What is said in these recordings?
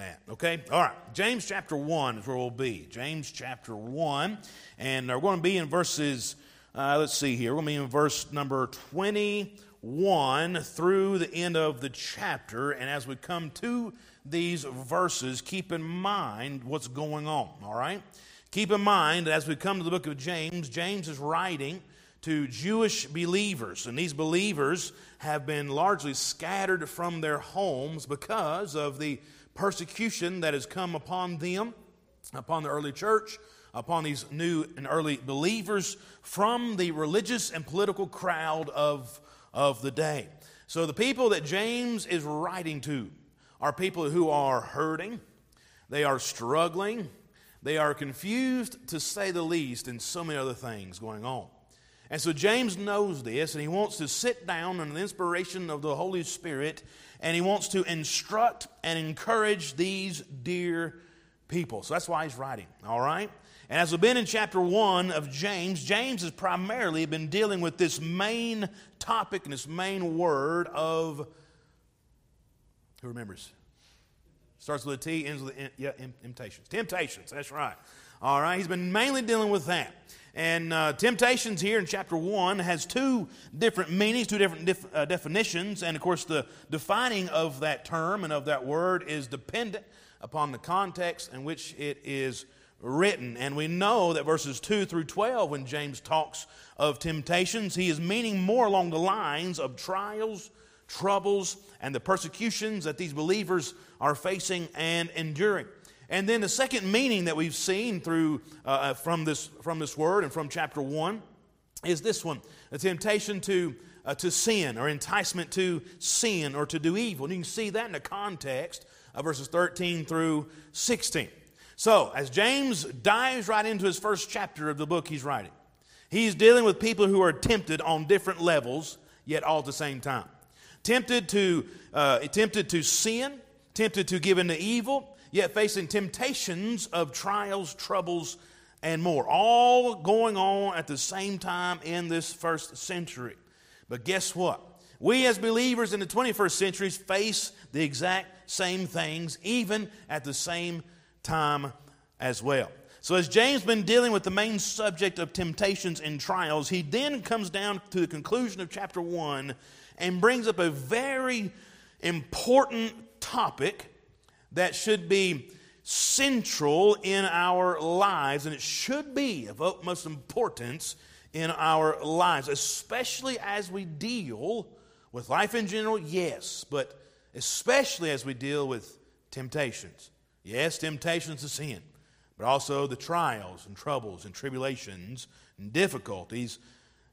that. Okay? All right. James chapter 1 is where we'll be. James chapter 1. And we're going to be in verses, uh, let's see here. We're going to be in verse number 21 through the end of the chapter. And as we come to these verses, keep in mind what's going on. All right? Keep in mind, that as we come to the book of James, James is writing to Jewish believers. And these believers have been largely scattered from their homes because of the persecution that has come upon them, upon the early church, upon these new and early believers from the religious and political crowd of, of the day. So the people that James is writing to are people who are hurting, they are struggling, they are confused to say the least, and so many other things going on. And so James knows this, and he wants to sit down under the inspiration of the Holy Spirit, and he wants to instruct and encourage these dear people. So that's why he's writing, all right? And as we've been in chapter one of James, James has primarily been dealing with this main topic and this main word of who remembers? Starts with a T, ends with a, yeah, temptations. Temptations, that's right. All right, he's been mainly dealing with that. And uh, temptations here in chapter 1 has two different meanings, two different def- uh, definitions. And of course, the defining of that term and of that word is dependent upon the context in which it is written. And we know that verses 2 through 12, when James talks of temptations, he is meaning more along the lines of trials, troubles, and the persecutions that these believers are facing and enduring. And then the second meaning that we've seen through uh, uh, from this from this word and from chapter one is this one: the temptation to uh, to sin or enticement to sin or to do evil. And you can see that in the context of verses 13 through 16. So, as James dives right into his first chapter of the book he's writing, he's dealing with people who are tempted on different levels, yet all at the same time. Tempted to, uh, tempted to sin, tempted to give into evil, yet facing temptations of trials, troubles, and more, all going on at the same time in this first century. But guess what? We as believers in the 21st century face the exact same things, even at the same time as well. So, as James been dealing with the main subject of temptations and trials, he then comes down to the conclusion of chapter 1 and brings up a very important topic that should be central in our lives, and it should be of utmost importance in our lives, especially as we deal with life in general, yes, but especially as we deal with temptations. Yes, temptations to sin, but also the trials and troubles and tribulations and difficulties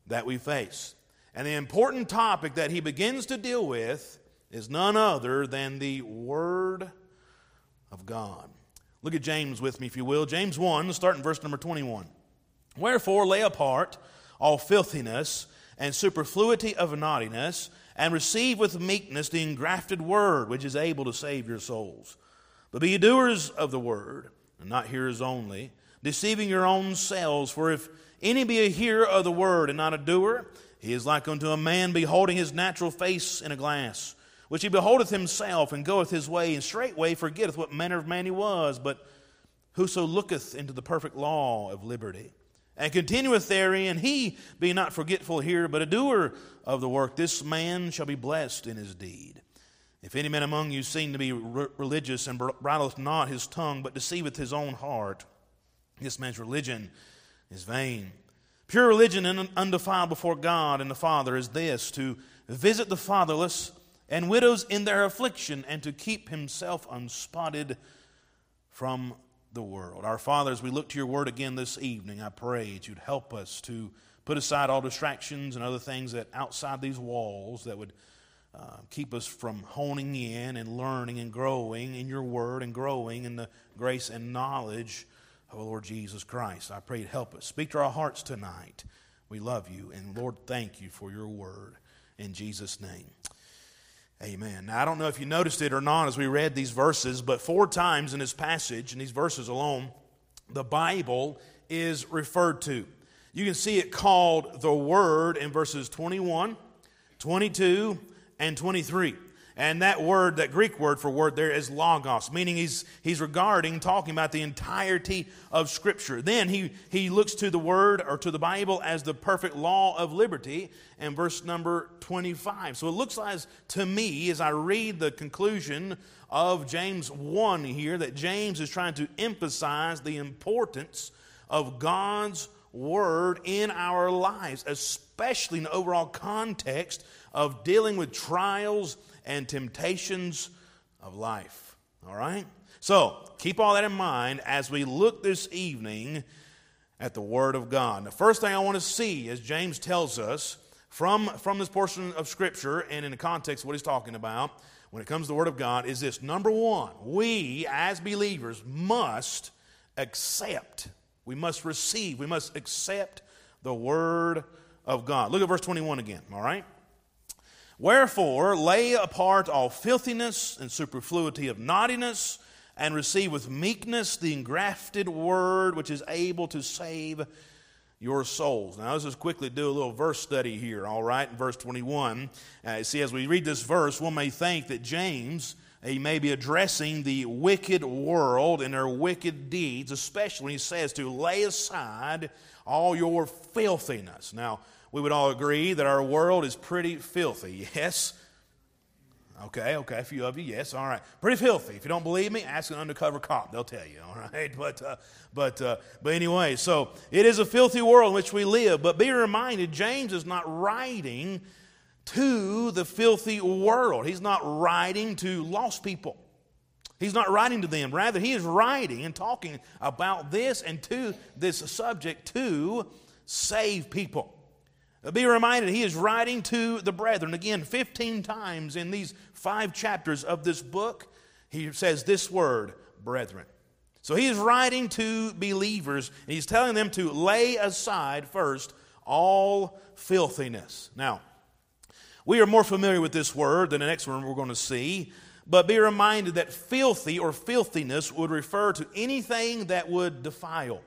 that we face. And the important topic that he begins to deal with is none other than the Word of God. Look at James with me, if you will. James 1, starting verse number 21. Wherefore, lay apart all filthiness and superfluity of naughtiness, and receive with meekness the engrafted word, which is able to save your souls. But be doers of the word, and not hearers only, deceiving your own selves. For if any be a hearer of the word and not a doer, he is like unto a man beholding his natural face in a glass which he beholdeth himself and goeth his way, and straightway forgetteth what manner of man he was. But whoso looketh into the perfect law of liberty, and continueth therein, he be not forgetful here, but a doer of the work, this man shall be blessed in his deed. If any man among you seem to be re- religious and bridleth not his tongue, but deceiveth his own heart, this man's religion is vain. Pure religion and undefiled before God and the Father is this to visit the fatherless and widows in their affliction, and to keep himself unspotted from the world. Our Father, as we look to your word again this evening, I pray that you'd help us to put aside all distractions and other things that outside these walls that would uh, keep us from honing in and learning and growing in your word and growing in the grace and knowledge of the Lord Jesus Christ. I pray you'd help us. Speak to our hearts tonight. We love you, and Lord, thank you for your word. In Jesus' name. Amen. Now, I don't know if you noticed it or not as we read these verses, but four times in this passage, in these verses alone, the Bible is referred to. You can see it called the Word in verses 21, 22, and 23. And that word, that Greek word for word there is logos, meaning he's, he's regarding, talking about the entirety of Scripture. Then he, he looks to the word or to the Bible as the perfect law of liberty in verse number 25. So it looks like to me, as I read the conclusion of James 1 here, that James is trying to emphasize the importance of God's word in our lives, especially in the overall context of dealing with trials and temptations of life. All right? So, keep all that in mind as we look this evening at the Word of God. The first thing I want to see, as James tells us from, from this portion of Scripture and in the context of what he's talking about, when it comes to the Word of God, is this number one, we as believers must accept, we must receive, we must accept the Word of God. Look at verse 21 again, all right? Wherefore, lay apart all filthiness and superfluity of naughtiness, and receive with meekness the engrafted word which is able to save your souls. Now, let's just quickly do a little verse study here, all right, in verse 21. Uh, see, as we read this verse, one may think that James, he may be addressing the wicked world and their wicked deeds, especially when he says to lay aside all your filthiness. Now, we would all agree that our world is pretty filthy, yes? Okay, okay, a few of you, yes, all right. Pretty filthy. If you don't believe me, ask an undercover cop. They'll tell you, all right? But, uh, but, uh, but anyway, so it is a filthy world in which we live. But be reminded, James is not writing to the filthy world. He's not writing to lost people. He's not writing to them. Rather, he is writing and talking about this and to this subject to save people. Be reminded, he is writing to the brethren. Again, 15 times in these five chapters of this book, he says this word, brethren. So he is writing to believers, and he's telling them to lay aside first all filthiness. Now, we are more familiar with this word than the next one we're going to see, but be reminded that filthy or filthiness would refer to anything that would defile,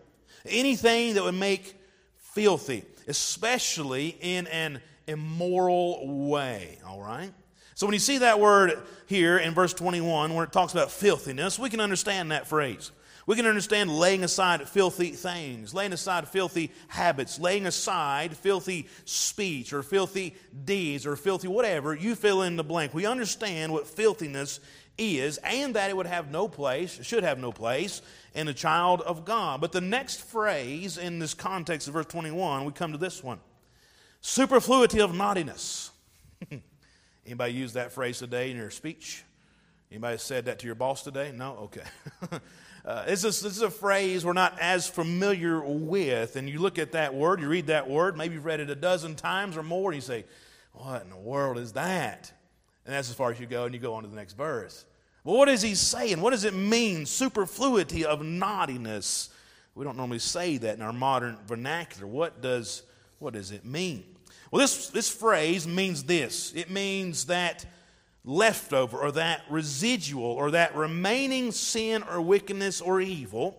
anything that would make filthy especially in an immoral way, all right? So when you see that word here in verse 21, where it talks about filthiness, we can understand that phrase. We can understand laying aside filthy things, laying aside filthy habits, laying aside filthy speech or filthy deeds or filthy whatever. You fill in the blank. We understand what filthiness is and that it would have no place, should have no place in a child of God. But the next phrase in this context of verse 21, we come to this one superfluity of naughtiness. Anybody use that phrase today in your speech? Anybody said that to your boss today? No? Okay. uh, this, is, this is a phrase we're not as familiar with. And you look at that word, you read that word, maybe you've read it a dozen times or more, and you say, What in the world is that? And that's as far as you go, and you go on to the next verse. Well, what is he saying? What does it mean? Superfluity of naughtiness. We don't normally say that in our modern vernacular. What does, what does it mean? Well, this, this phrase means this it means that leftover or that residual or that remaining sin or wickedness or evil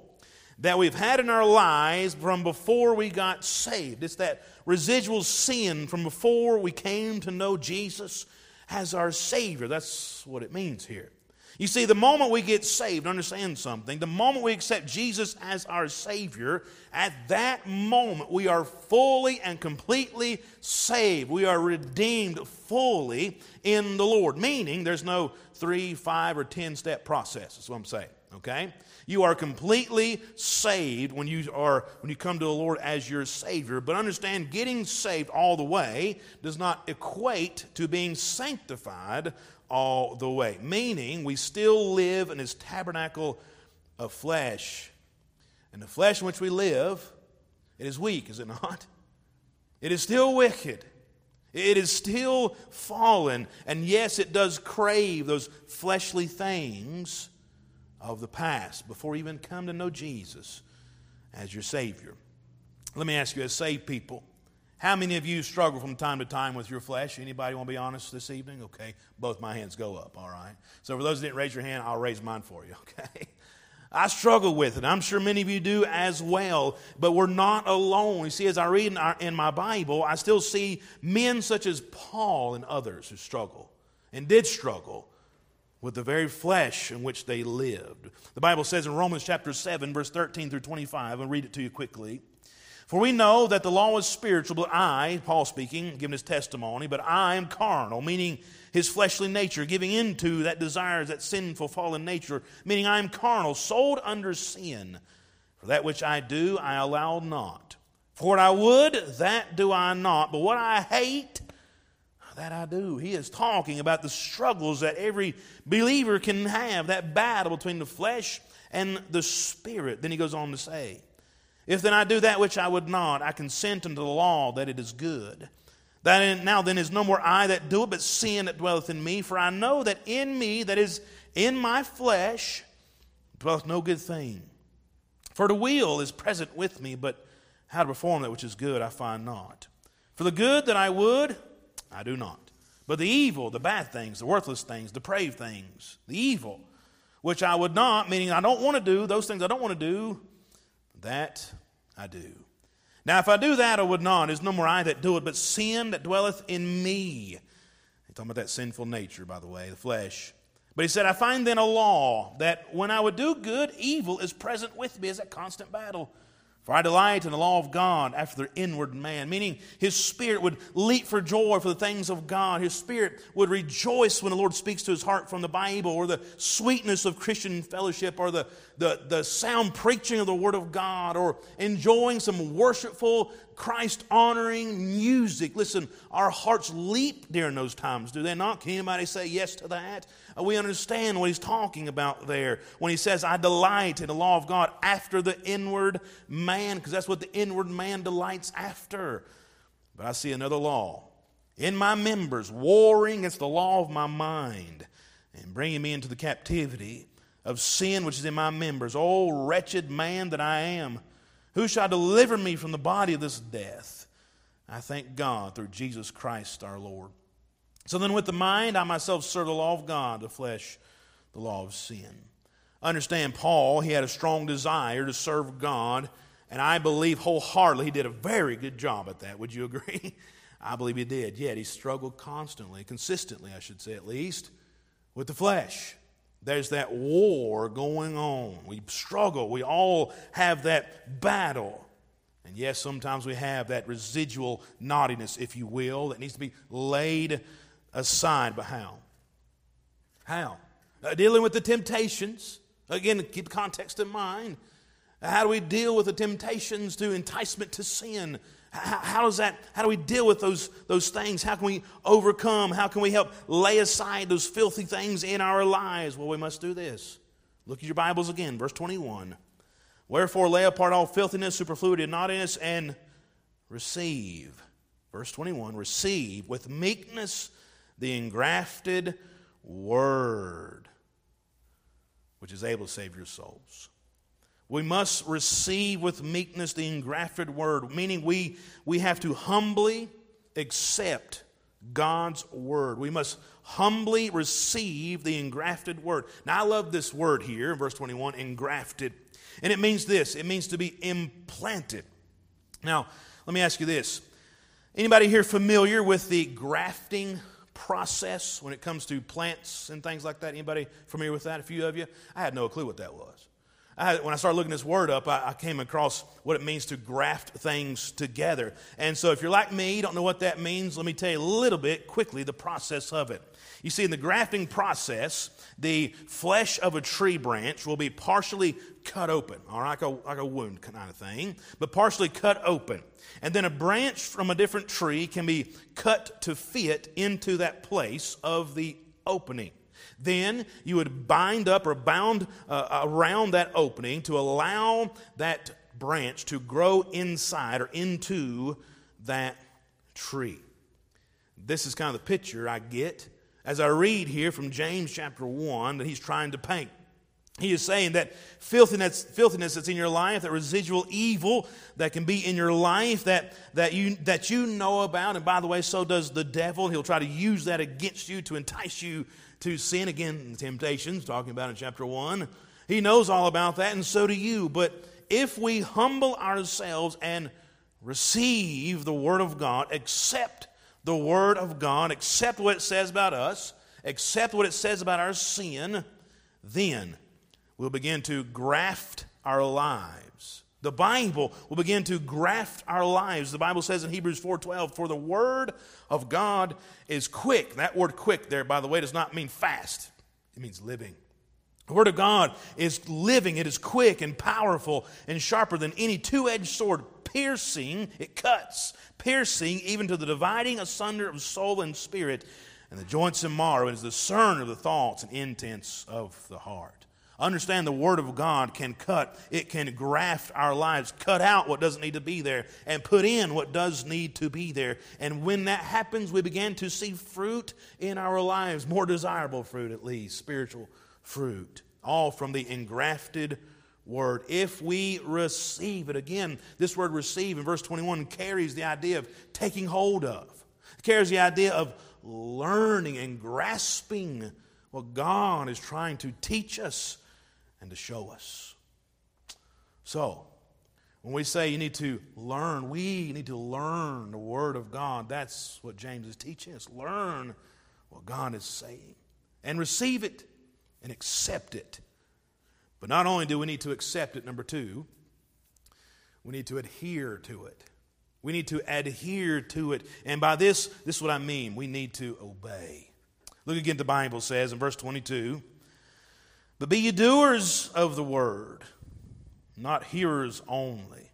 that we've had in our lives from before we got saved. It's that residual sin from before we came to know Jesus as our Savior. That's what it means here. You see, the moment we get saved, understand something, the moment we accept Jesus as our Savior, at that moment we are fully and completely saved. We are redeemed fully in the Lord, meaning there's no three, five, or ten step process, is what I'm saying, okay? You are completely saved when you are when you come to the Lord as your Savior. But understand, getting saved all the way does not equate to being sanctified all the way. Meaning, we still live in this tabernacle of flesh. And the flesh in which we live, it is weak, is it not? It is still wicked. It is still fallen. And yes, it does crave those fleshly things of the past before you even come to know Jesus as your Savior. Let me ask you, as saved people, how many of you struggle from time to time with your flesh? Anybody want to be honest this evening? Okay, both my hands go up, all right? So for those that didn't raise your hand, I'll raise mine for you, okay? I struggle with it. I'm sure many of you do as well, but we're not alone. You see, as I read in, our, in my Bible, I still see men such as Paul and others who struggle and did struggle with the very flesh in which they lived. The Bible says in Romans chapter 7, verse 13 through 25, I'll read it to you quickly. For we know that the law is spiritual, but I, Paul speaking, giving his testimony, but I am carnal, meaning his fleshly nature, giving into that desires, that sinful fallen nature, meaning I am carnal, sold under sin. For that which I do, I allow not. For what I would, that do I not. But what I hate, that I do. He is talking about the struggles that every believer can have, that battle between the flesh and the spirit. Then he goes on to say, if then I do that which I would not, I consent unto the law that it is good. That now then is no more I that do it, but sin that dwelleth in me. For I know that in me, that is in my flesh, dwelleth no good thing. For the will is present with me, but how to perform that which is good I find not. For the good that I would, I do not. But the evil, the bad things, the worthless things, the depraved things, the evil, which I would not, meaning I don't want to do, those things I don't want to do, that I do. Now, if I do that, I would not. It's no more I that do it, but sin that dwelleth in me. He's talking about that sinful nature, by the way, the flesh. But he said, I find then a law that when I would do good, evil is present with me as a constant battle. For I delight in the law of God after the inward man, meaning his spirit would leap for joy for the things of God. His spirit would rejoice when the Lord speaks to his heart from the Bible, or the sweetness of Christian fellowship, or the, the, the sound preaching of the Word of God, or enjoying some worshipful, Christ honoring music. Listen, our hearts leap during those times, do they not? Can anybody say yes to that? Uh, we understand what he's talking about there when he says, I delight in the law of God after the inward man, because that's what the inward man delights after. But I see another law in my members, warring against the law of my mind and bringing me into the captivity of sin which is in my members. Oh, wretched man that I am, who shall deliver me from the body of this death? I thank God through Jesus Christ our Lord. So then, with the mind, I myself serve the law of God, the flesh, the law of sin. Understand, Paul, he had a strong desire to serve God, and I believe wholeheartedly he did a very good job at that. Would you agree? I believe he did. Yet he struggled constantly, consistently, I should say at least, with the flesh. There's that war going on. We struggle. We all have that battle. And yes, sometimes we have that residual naughtiness, if you will, that needs to be laid aside. But how? How? Uh, dealing with the temptations. Again, keep context in mind. How do we deal with the temptations to enticement to sin? How, how, does that, how do we deal with those, those things? How can we overcome? How can we help lay aside those filthy things in our lives? Well, we must do this. Look at your Bibles again, verse 21. Wherefore lay apart all filthiness, superfluity, and naughtiness, and receive. Verse 21 receive with meekness the engrafted word, which is able to save your souls. We must receive with meekness the engrafted word, meaning we, we have to humbly accept God's word. We must humbly receive the engrafted word. Now, I love this word here, verse 21, engrafted. And it means this it means to be implanted. Now, let me ask you this. Anybody here familiar with the grafting process when it comes to plants and things like that? Anybody familiar with that? A few of you? I had no clue what that was. I, when I started looking this word up, I, I, came across what it means to graft things together. And so, if you're like me, you don't know what that means, let me tell you a little bit quickly the process of it. You see, in the grafting process, the flesh of a tree branch will be partially cut open, all right, like a, like a wound kind of thing, but partially cut open. And then a branch from a different tree can be cut to fit into that place of the opening. Then you would bind up or bound uh, around that opening to allow that branch to grow inside or into that tree. This is kind of the picture I get as I read here from James chapter 1 that he's trying to paint. He is saying that filthiness, filthiness that's in your life, that residual evil that can be in your life that, that, you, that you know about, and by the way, so does the devil. He'll try to use that against you to entice you to sin. Again, temptations, talking about in chapter 1. He knows all about that, and so do you. But if we humble ourselves and receive the Word of God, accept the Word of God, accept what it says about us, accept what it says about our sin, then we'll begin to graft our lives. The Bible will begin to graft our lives. The Bible says in Hebrews 4:12, "For the word of God is quick." That word quick there, by the way, does not mean fast. It means living. The Word of God is living, it is quick and powerful and sharper than any two edged sword, piercing, it cuts, piercing even to the dividing asunder of soul and spirit, and the joints and marrow, and is the discerner of the thoughts and intents of the heart. Understand the Word of God can cut, it can graft our lives, cut out what doesn't need to be there, and put in what does need to be there. And when that happens, we begin to see fruit in our lives, more desirable fruit at least, spiritual fruit, all from the engrafted word. If we receive it, again, this word receive in verse 21 carries the idea of taking hold of, it carries the idea of learning and grasping what God is trying to teach us and to show us. So, when we say you need to learn, we need to learn the Word of God. That's what James is teaching us. Learn what God is saying and receive it and accept it. But not only do we need to accept it, number two, we need to adhere to it. We need to adhere to it. And by this, this is what I mean. We need to obey. Look again, the Bible says in verse 22 but be ye doers of the word, not hearers only,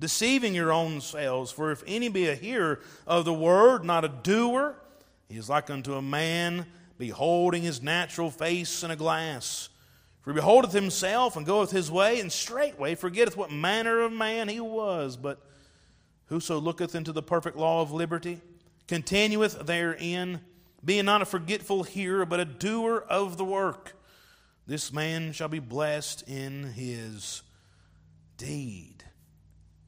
deceiving your own selves. For if any be a hearer of the word, not a doer, he is like unto a man beholding his natural face in a glass. For he beholdeth himself and goeth his way, and straightway forgetteth what manner of man he was. But whoso looketh into the perfect law of liberty, continueth therein, being not a forgetful hearer, but a doer of the work. This man shall be blessed in his deed.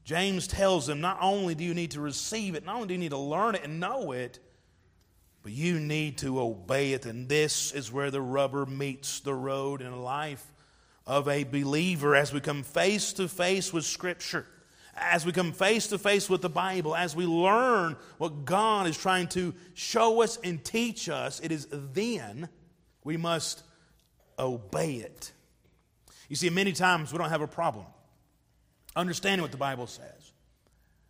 James tells them not only do you need to receive it, not only do you need to learn it and know it, but you need to obey it. And this is where the rubber meets the road in life of a believer as we come face to face with Scripture, as we come face to face with the Bible, as we learn what God is trying to show us and teach us. It is then we must obey it. You see, many times we don't have a problem understanding what the Bible says.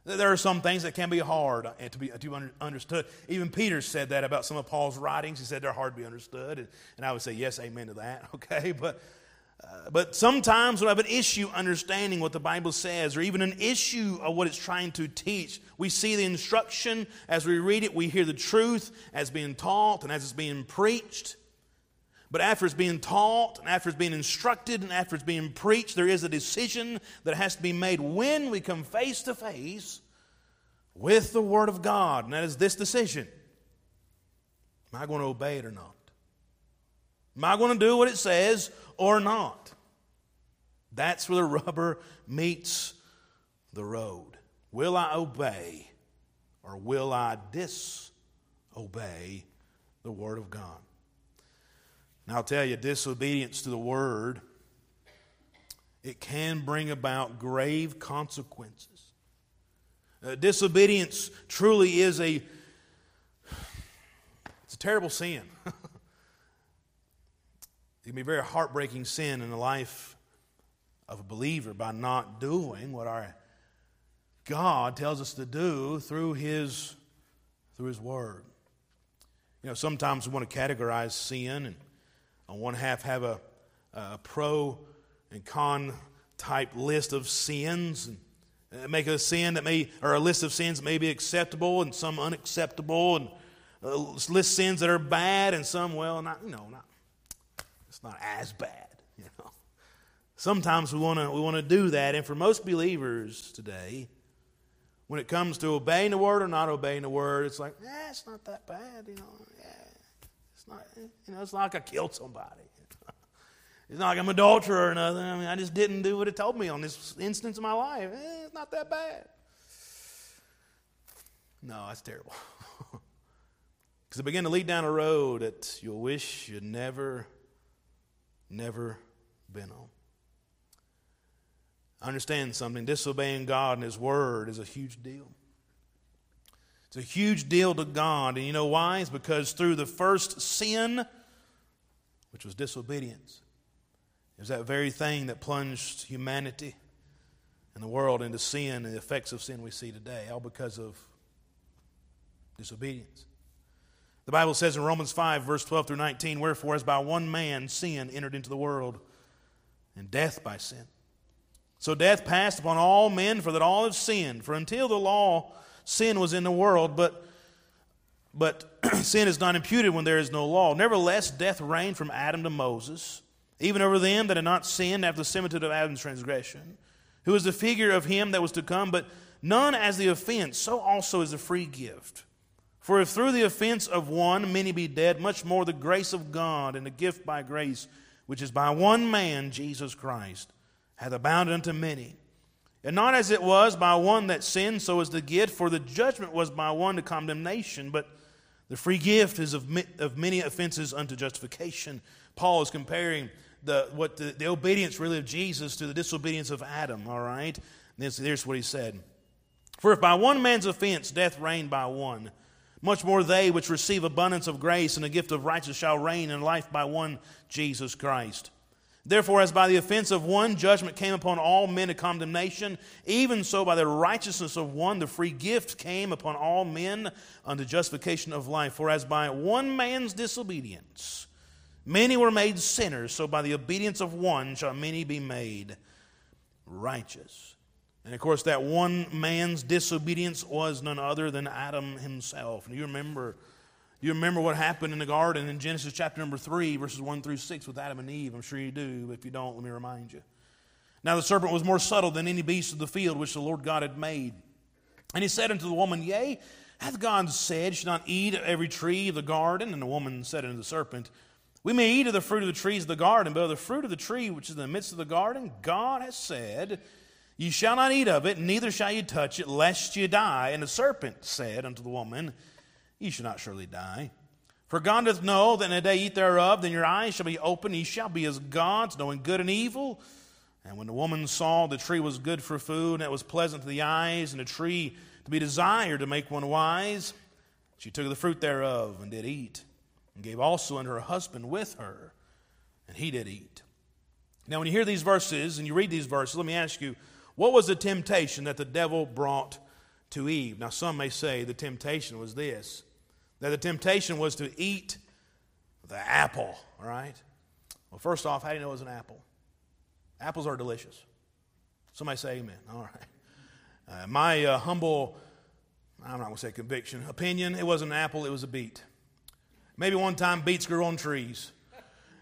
There are some things that can be hard uh, to be to understood. Even Peter said that about some of Paul's writings. He said they're hard to be understood, and, and I would say yes, amen to that. Okay, but uh, but sometimes we have an issue understanding what the Bible says, or even an issue of what it's trying to teach. We see the instruction as we read it. We hear the truth as being taught and as it's being preached. But after it's being taught, and after it's being instructed, and after it's being preached, there is a decision that has to be made when we come face to face with the Word of God. And that is this decision Am I going to obey it or not? Am I going to do what it says or not? That's where the rubber meets the road. Will I obey or will I disobey the Word of God? Now, I'll tell you, disobedience to the word, it can bring about grave consequences. Uh, disobedience truly is a it's a terrible sin. it can be a very heartbreaking sin in the life of a believer by not doing what our God tells us to do through his through his word. You know, sometimes we want to categorize sin and on one half have a, a pro and con type list of sins and make a sin that may or a list of sins that may be acceptable and some unacceptable and uh, list sins that are bad and some well not you know not it's not as bad you know. Sometimes we want to we want to do that and for most believers today when it comes to obeying the word or not obeying the word it's like eh, it's not that bad you know it's not, you know, it's not like I killed somebody. It's not like I'm an adulterer or nothing. I mean, I just didn't do what it told me on this instance of my life. Eh, it's not that bad. No, that's terrible. Because it began to lead down a road that you'll wish you'd never, never been on. Understand something disobeying God and His Word is a huge deal. It's a huge deal to God. And you know why? It's because through the first sin, which was disobedience, was that very thing that plunged humanity and the world into sin and the effects of sin we see today, all because of disobedience. The Bible says in Romans 5, verse 12 through 19, Wherefore, as by one man sin entered into the world, and death by sin. So death passed upon all men, for that all have sinned. For until the law, sin was in the world, but, but sin is not imputed when there is no law. Nevertheless, death reigned from Adam to Moses, even over them that had not sinned after the similitude of Adam's transgression, who is the figure of him that was to come, but none as the offense, so also is the free gift. For if through the offense of one many be dead, much more the grace of God and the gift by grace, which is by one man, Jesus Christ, hath abounded unto many. And not as it was by one that sinned, so is the gift, for the judgment was by one to condemnation, but the free gift is of, of many offenses unto justification. Paul is comparing the, what the, the obedience really of Jesus to the disobedience of Adam, all right? And here's what he said For if by one man's offense death reigned by one, much more they which receive abundance of grace and the gift of righteousness shall reign in life by one Jesus Christ. Therefore, as by the offense of one judgment came upon all men to condemnation, even so by the righteousness of one the free gift came upon all men unto justification of life. For as by one man's disobedience many were made sinners, so by the obedience of one shall many be made righteous. And of course, that one man's disobedience was none other than Adam himself. And you remember you remember what happened in the garden in Genesis chapter number 3, verses 1 through 6 with Adam and Eve. I'm sure you do, if you don't, let me remind you. Now the serpent was more subtle than any beast of the field which the Lord God had made. And he said unto the woman, Yea, hath God said, You should not eat of every tree of the garden? And the woman said unto the serpent, We may eat of the fruit of the trees of the garden, but of the fruit of the tree which is in the midst of the garden, God has said, You shall not eat of it, neither shall you touch it, lest you die. And the serpent said unto the woman, ye shall not surely die. For God doth know that in the day eat thereof, then your eyes shall be opened, ye shall be as gods, knowing good and evil. And when the woman saw the tree was good for food, and it was pleasant to the eyes, and a tree to be desired to make one wise, she took the fruit thereof and did eat, and gave also unto her husband with her, and he did eat. Now, when you hear these verses and you read these verses, let me ask you, what was the temptation that the devil brought to Eve? Now, some may say the temptation was this that the temptation was to eat the apple, all right? Well, first off, how do you know it was an apple? Apples are delicious. Somebody say amen. All right. Uh, my uh, humble, I'm not going to say conviction, opinion, it wasn't an apple, it was a beet. Maybe one time beets grew on trees.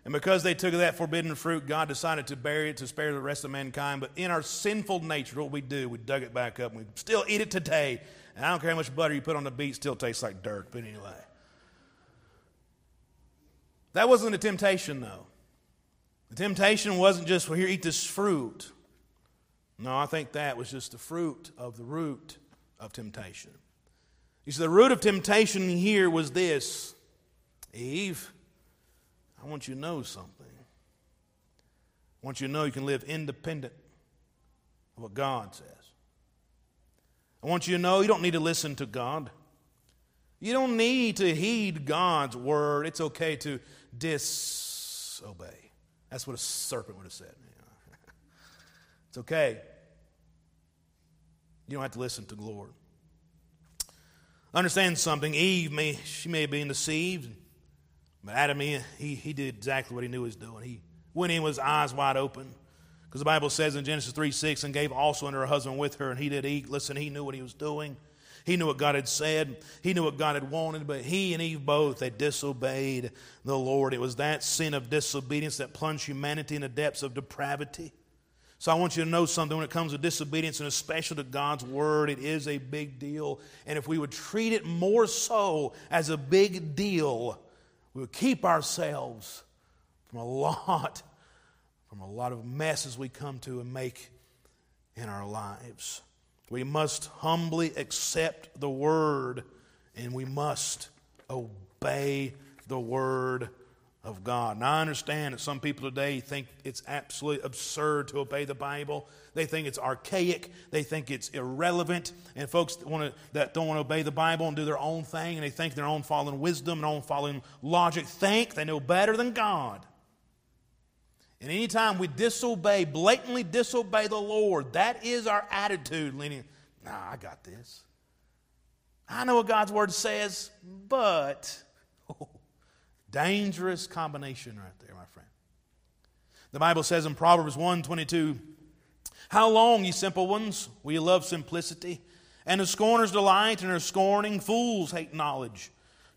And because they took that forbidden fruit, God decided to bury it to spare the rest of mankind. But in our sinful nature, what we do, we dug it back up and we still eat it today. And I don't care how much butter you put on the beet, still tastes like dirt. But anyway. That wasn't a temptation, though. The temptation wasn't just, well, here, eat this fruit. No, I think that was just the fruit of the root of temptation. You see, the root of temptation here was this Eve, I want you to know something. I want you to know you can live independent of what God says. I want you to know you don't need to listen to God. You don't need to heed God's word. It's okay to disobey. That's what a serpent would have said. it's okay. You don't have to listen to the Lord. Understand something. Eve may she may have been deceived, but Adam he, he did exactly what he knew he was doing. He went in with his eyes wide open. Because the Bible says in Genesis 3 6, and gave also unto her husband with her, and he did eat. Listen, he knew what he was doing. He knew what God had said. He knew what God had wanted, but he and Eve both, they disobeyed the Lord. It was that sin of disobedience that plunged humanity in the depths of depravity. So I want you to know something when it comes to disobedience, and especially to God's word, it is a big deal. And if we would treat it more so as a big deal, we would keep ourselves from a lot from a lot of messes we come to and make in our lives. We must humbly accept the word and we must obey the word of God. And I understand that some people today think it's absolutely absurd to obey the Bible. They think it's archaic. They think it's irrelevant. And folks that, want to, that don't want to obey the Bible and do their own thing, and they think their own fallen wisdom and own fallen logic, think they know better than God. And anytime we disobey, blatantly disobey the Lord, that is our attitude, leaning, nah, I got this. I know what God's word says, but oh, dangerous combination right there, my friend. The Bible says in Proverbs 1:22, "How long, ye simple ones, will you love simplicity? And the scorners delight in their scorning, fools hate knowledge.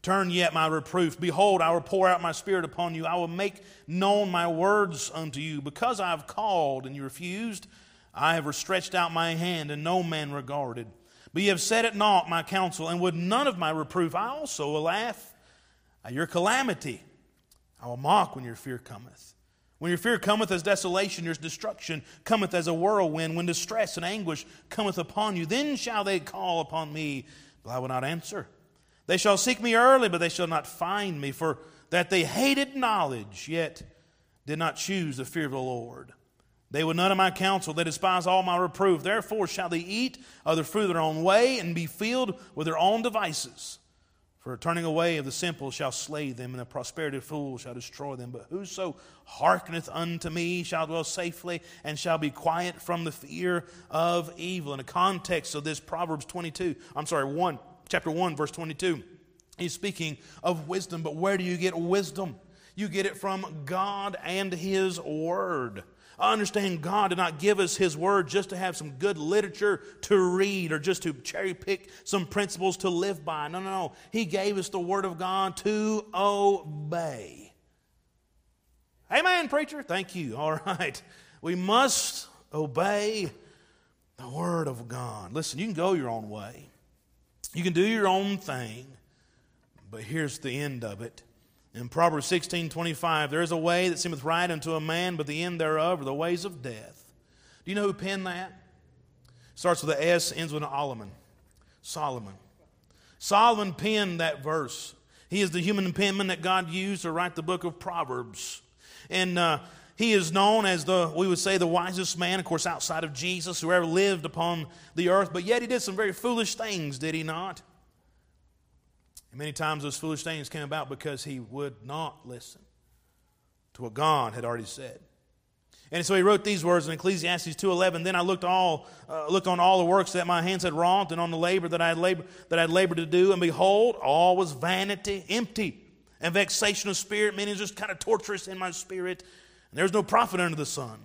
Turn yet my reproof. Behold, I will pour out my spirit upon you. I will make known my words unto you. Because I have called and you refused, I have stretched out my hand, and no man regarded. But ye have set at naught my counsel, and would none of my reproof. I also will laugh at your calamity. I will mock when your fear cometh. When your fear cometh as desolation, your destruction cometh as a whirlwind, when distress and anguish cometh upon you, then shall they call upon me, but I will not answer. They shall seek me early, but they shall not find me, for that they hated knowledge, yet did not choose the fear of the Lord. They would none of my counsel. They despise all my reproof. Therefore shall they eat of the fruit of their own way and be filled with their own devices. For turning away of the simple shall slay them, and the prosperity of fools shall destroy them. But whoso hearkeneth unto me shall dwell safely, and shall be quiet from the fear of evil. In the context of this, Proverbs 22, I'm sorry, 1, chapter 1, verse 22, he's speaking of wisdom. But where do you get wisdom? You get it from God and His Word. I understand God did not give us His Word just to have some good literature to read or just to cherry pick some principles to live by. No, no, no. He gave us the Word of God to obey. Amen, preacher. Thank you. All right. We must obey the Word of God. Listen, you can go your own way, you can do your own thing, but here's the end of it in Proverbs 16 25, there is a way that seemeth right unto a man, but the end thereof are the ways of death. Do you know who penned that? Starts with an S, ends with an Solomon. Solomon. Solomon penned that verse. He is the human penman that God used to write the book of Proverbs. And uh, he is known as the, we would say, the wisest man, of course, outside of Jesus, who ever lived upon the earth. But yet he did some very foolish things, did he not? And many times those foolish things came about because he would not listen to what God had already said. And so he wrote these words in Ecclesiastes 2:11. Then I looked all uh, looked on all the works that my hands had wrought, and on the labor that I had labored that I had labored to do, and behold, all was vanity, empty, and vexation of spirit, meaning just kind of torturous in my spirit. There's no profit under the sun.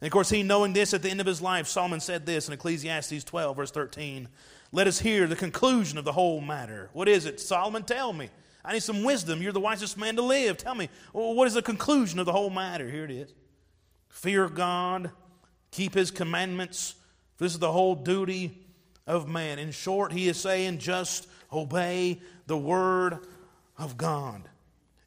And of course, he knowing this at the end of his life, Solomon said this in Ecclesiastes 12, verse 13. Let us hear the conclusion of the whole matter. What is it? Solomon, tell me. I need some wisdom. You're the wisest man to live. Tell me, what is the conclusion of the whole matter? Here it is Fear God, keep his commandments. This is the whole duty of man. In short, he is saying just obey the word of God.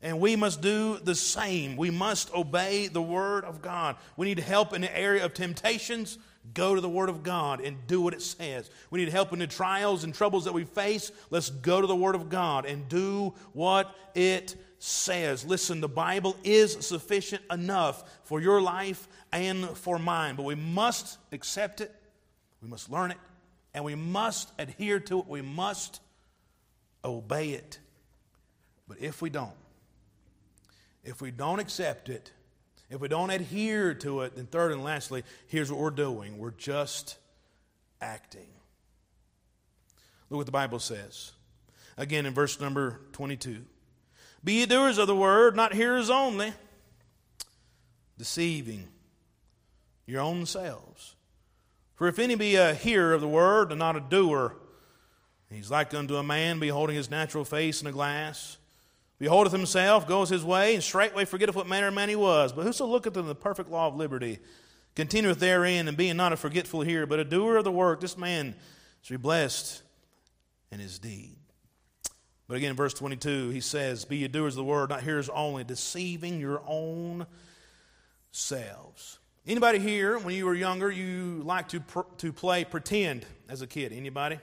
And we must do the same. We must obey the word of God. We need help in the area of temptations. Go to the Word of God and do what it says. We need help in the trials and troubles that we face. Let's go to the Word of God and do what it says. Listen, the Bible is sufficient enough for your life and for mine, but we must accept it, we must learn it, and we must adhere to it. We must obey it. But if we don't, if we don't accept it, if we don't adhere to it, then third and lastly, here's what we're doing we're just acting. Look what the Bible says. Again, in verse number 22 Be ye doers of the word, not hearers only, deceiving your own selves. For if any be a hearer of the word and not a doer, he's like unto a man beholding his natural face in a glass beholdeth himself, goes his way, and straightway forgetteth what manner of man he was. But whoso looketh in the perfect law of liberty, continueth therein, and being not a forgetful hearer, but a doer of the work, this man shall be blessed in his deed. But again, in verse 22, he says, Be ye doers of the word, not hearers only, deceiving your own selves. Anybody here, when you were younger, you liked to, pr- to play pretend as a kid? Anybody?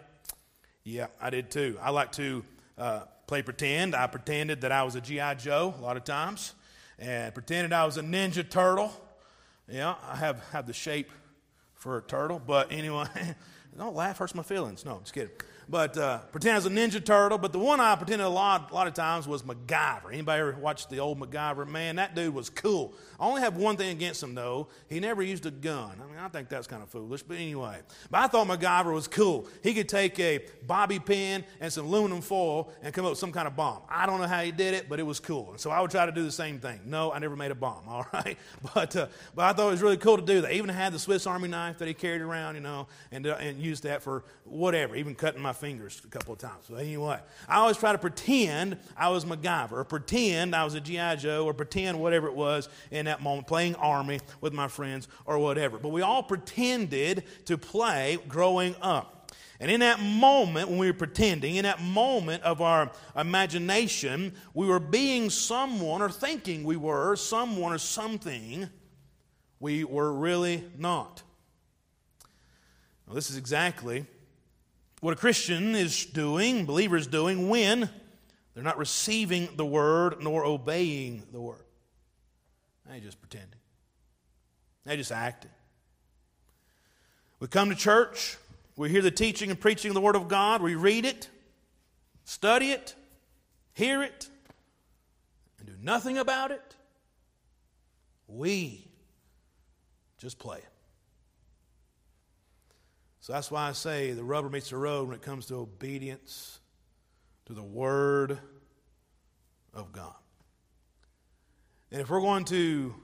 Yeah, I did too. I like to uh, play pretend. I pretended that I was a G.I. Joe a lot of times. and pretended I was a Ninja Turtle. Yeah, I have, have the shape for a turtle, but anyway, don't laugh, hurts my feelings. No, just kidding but uh, pretend I was a Ninja Turtle. But the one I pretended a lot, a lot of times was MacGyver. Anybody ever watched the old MacGyver? Man, that dude was cool. I only have one thing against him, though. He never used a gun. I mean, I think that's kind of foolish, but anyway. But I thought MacGyver was cool. He could take a bobby pin and some aluminum foil and come up with some kind of bomb. I don't know how he did it, but it was cool. And so I would try to do the same thing. No, I never made a bomb, all right? But, uh, but I thought it was really cool to do that. even had the Swiss Army knife that he carried around, you know, and, uh, and used that for whatever, even cutting my fingers a couple of times. So anyway, I always try to pretend I was MacGyver, or pretend I was a G.I. Joe, or pretend whatever it was in that moment, playing Army with my friends, or whatever. But we all pretended to play growing up. And in that moment, when we were pretending, in that moment of our imagination, we were being someone or thinking we were someone or something we were really not. Well, this is exactly what a Christian is doing, believers doing, when they're not receiving the word nor obeying the word. They just pretending. They just acting. We come to church, we hear the teaching and preaching of the Word of God, we read it, study it, hear it, and do nothing about it. We just play it. So that's why I say the rubber meets the road when it comes to obedience to the Word of God. And if we're going to,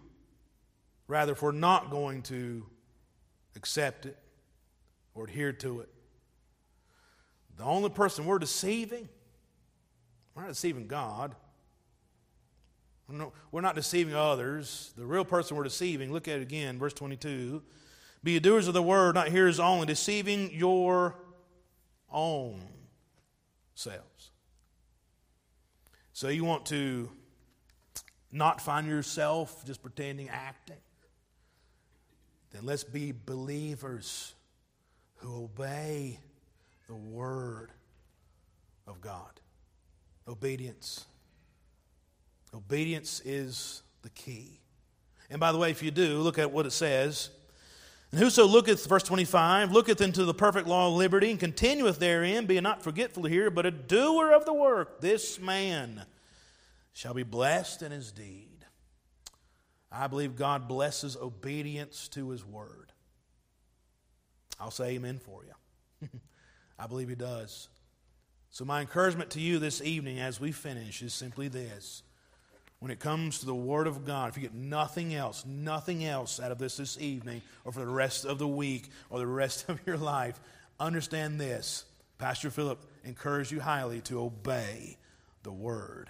rather, if we're not going to accept it or adhere to it, the only person we're deceiving, we're not deceiving God. We're not deceiving others. The real person we're deceiving, look at it again, verse 22 be doers of the word, not hearers only, deceiving your own selves. So you want to not find yourself just pretending, acting. Then let's be believers who obey the word of God. Obedience. Obedience is the key. And by the way, if you do, look at what it says and whoso looketh, verse 25, looketh into the perfect law of liberty and continueth therein, being not forgetful here, but a doer of the work, this man shall be blessed in his deed. I believe God blesses obedience to his word. I'll say amen for you. I believe he does. So, my encouragement to you this evening as we finish is simply this when it comes to the Word of God, if you get nothing else, nothing else out of this this evening or for the rest of the week or the rest of your life, understand this. Pastor Philip encouraged you highly to obey the Word